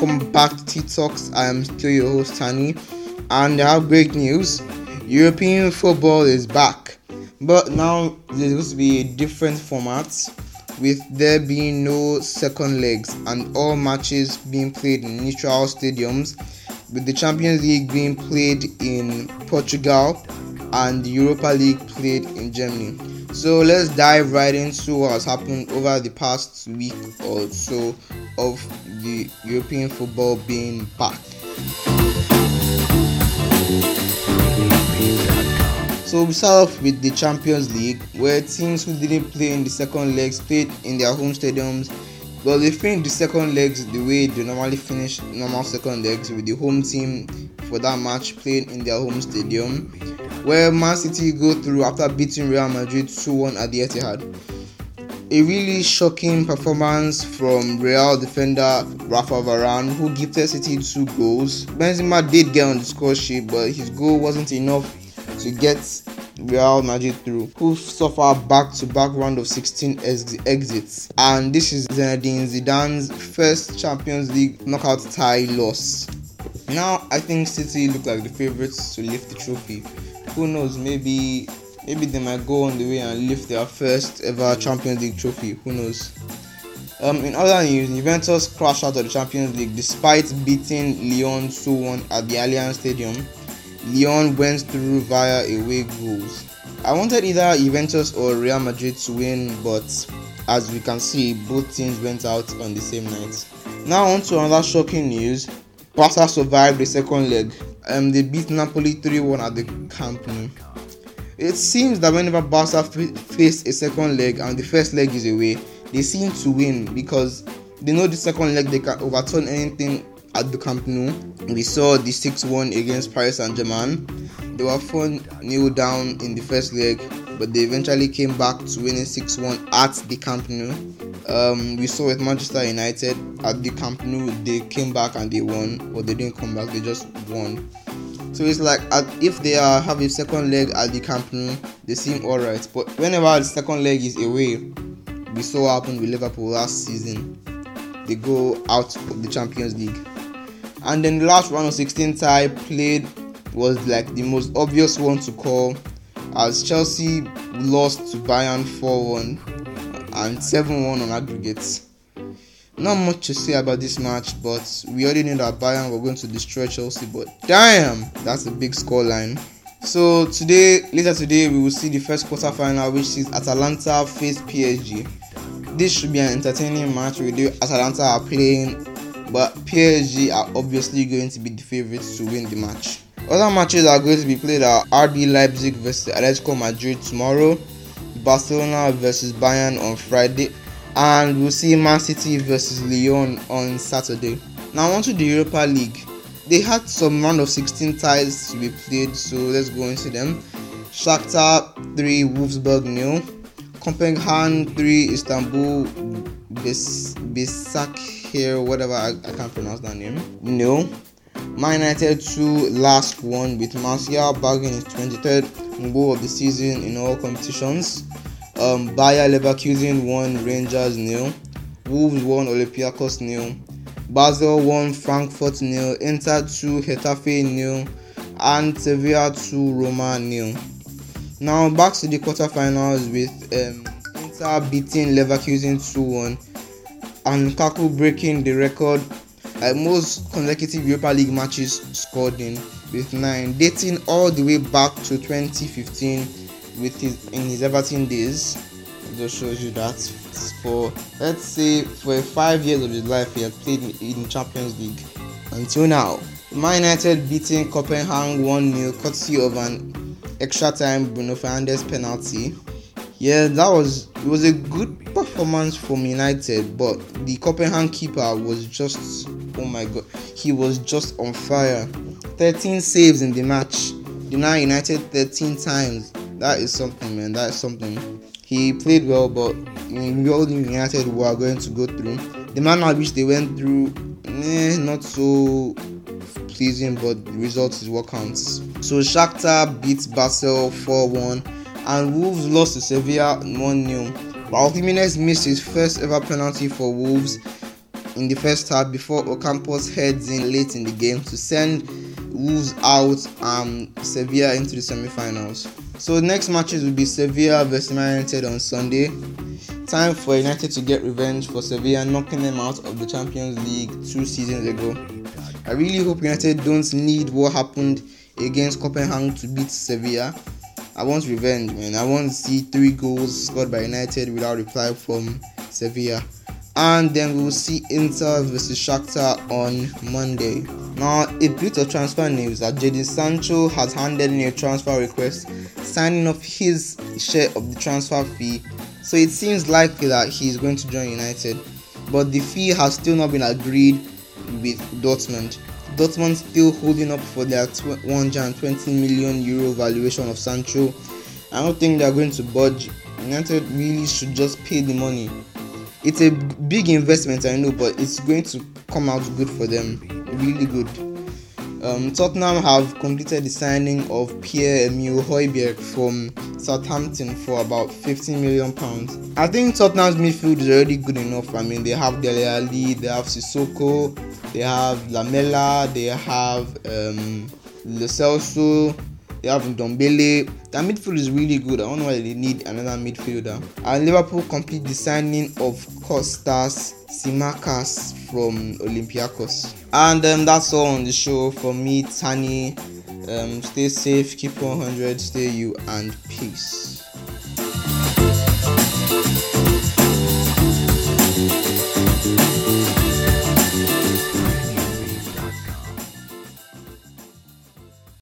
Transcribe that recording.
welcome back to Tea Talks. I am still your host Tani, and I have great news. European football is back, but now there's going to be a different format, with there being no second legs and all matches being played in neutral stadiums, with the Champions League being played in Portugal and the Europa League played in Germany. So let's dive right into what has happened over the past week or so of the European football being back. So we start off with the Champions League, where teams who didn't play in the second legs played in their home stadiums. but they finished the second legs the way they normally finish normal second legs, with the home team for that match playing in their home stadium where Man City go through after beating Real Madrid 2 1 at the Etihad. A really shocking performance from Real defender Rafa Varane, who gifted City two goals. Benzema did get on the score sheet, but his goal wasn't enough to get Real Madrid through, who suffer back-to-back round of 16 ex- exits. And this is Zinedine Zidane's first Champions League knockout tie loss. Now I think City look like the favourites to lift the trophy who knows? Maybe maybe they might go on the way and lift their first ever Champions League trophy. Who knows? Um, in other news, Juventus crashed out of the Champions League despite beating Lyon 2-1 at the Allianz Stadium. Lyon went through via away goals. I wanted either Juventus or Real Madrid to win, but as we can see, both teams went out on the same night. Now on to another shocking news. Barca survived the second leg um, they beat Napoli 3 1 at the Camp Nou. It seems that whenever Barca face a second leg and the first leg is away, they seem to win because they know the second leg they can overturn anything at the Camp Nou. We saw the 6 1 against Paris Saint Germain. They were 4 0 down in the first leg, but they eventually came back to winning 6 1 at the Camp Nou. Um, we saw with Manchester United at the Camp Nou, they came back and they won, but they didn't come back, they just won. So it's like if they are have a second leg at the Camp Nou, they seem alright. But whenever the second leg is away, we saw what happened with Liverpool last season. They go out of the Champions League. And then the last round of 16 tie played was like the most obvious one to call as Chelsea lost to Bayern 4 1 and 7 1 on aggregates. Not much to say about this match, but we already knew that Bayern were going to destroy Chelsea. But damn, that's a big scoreline. So today, later today, we will see the first quarter final, which is Atalanta face PSG. This should be an entertaining match. We do Atalanta are playing, but PSG are obviously going to be the favorites to win the match. Other matches are going to be played at RB Leipzig versus Atletico Madrid tomorrow. Barcelona versus Bayern on Friday, and we'll see Man City versus Lyon on Saturday. Now, on to the Europa League. They had some round of 16 ties to be played, so let's go into them. Shakhtar 3, Wolfsburg nil. Copenhagen 3, Istanbul Bes- here, whatever, I, I can't pronounce that name. Nil. Man United 2, LASK one with Martial bagging his 23rd goal of the season in all competitions. Um, Bayer Leverkusen won Rangers nil. Wolves won Olympiacos nil. Basel won Frankfurt nil. Inter 2 Getafe nil. And Sevilla 2 Roma nil. Now back to the quarterfinals with um, Inter beating Leverkusen 2-1 and Lukaku breaking the record uh, most consecutive Europa League matches scored in with nine, dating all the way back to 2015 with his in his Everton days. It just shows you that for let's say for five years of his life he had played in, Champions League until now. Man United beating Copenhagen 1 0 courtesy of an extra time Bruno Fernandes penalty. Yeah, that was it was a good performance from United, but the Copenhagen keeper was just oh my god, he was just on fire. 13 saves in the match. Denied United 13 times that is something, man. That is something. He played well, but we all knew United were going to go through. The manner in which they went through, eh, not so pleasing, but the result is what counts. So Shakhtar beats Basel 4-1, and Wolves lost to Sevilla 1-0. While Jimenez missed his first ever penalty for Wolves, in the first half before Ocampos heads in late in the game to send Wolves out and Sevilla into the semi-finals. So next matches will be Sevilla versus United on Sunday. Time for United to get revenge for Sevilla knocking them out of the Champions League two seasons ago. I really hope United don't need what happened against Copenhagen to beat Sevilla. I want revenge, man. I want to see three goals scored by United without reply from Sevilla. And then we will see Inter versus Shakhtar on Monday. Now, a bit of transfer news that Jadon Sancho has handed in a transfer request, signing off his share of the transfer fee. So it seems likely that he is going to join United, but the fee has still not been agreed with Dortmund. Dortmund still holding up for their 120 million euro valuation of Sancho. I don't think they are going to budge. United really should just pay the money. It's a big investment, I know, but it's going to come out good for them. Really good. Um, Tottenham have completed the signing of Pierre-Emile Højbjerg from Southampton for about 15 million pounds. I think Tottenham's midfield is already good enough. I mean, they have Dele Alli, they have Sissoko, they have Lamela, they have um, Lo Celso, they have Ndombele. Their midfield is really good. I don't know why they need another midfielder. And Liverpool complete the signing of Costas Tsimikas from Olympiacos. And um, that's all on the show from me, Tani. Um, stay safe, keep 100, stay you, and peace.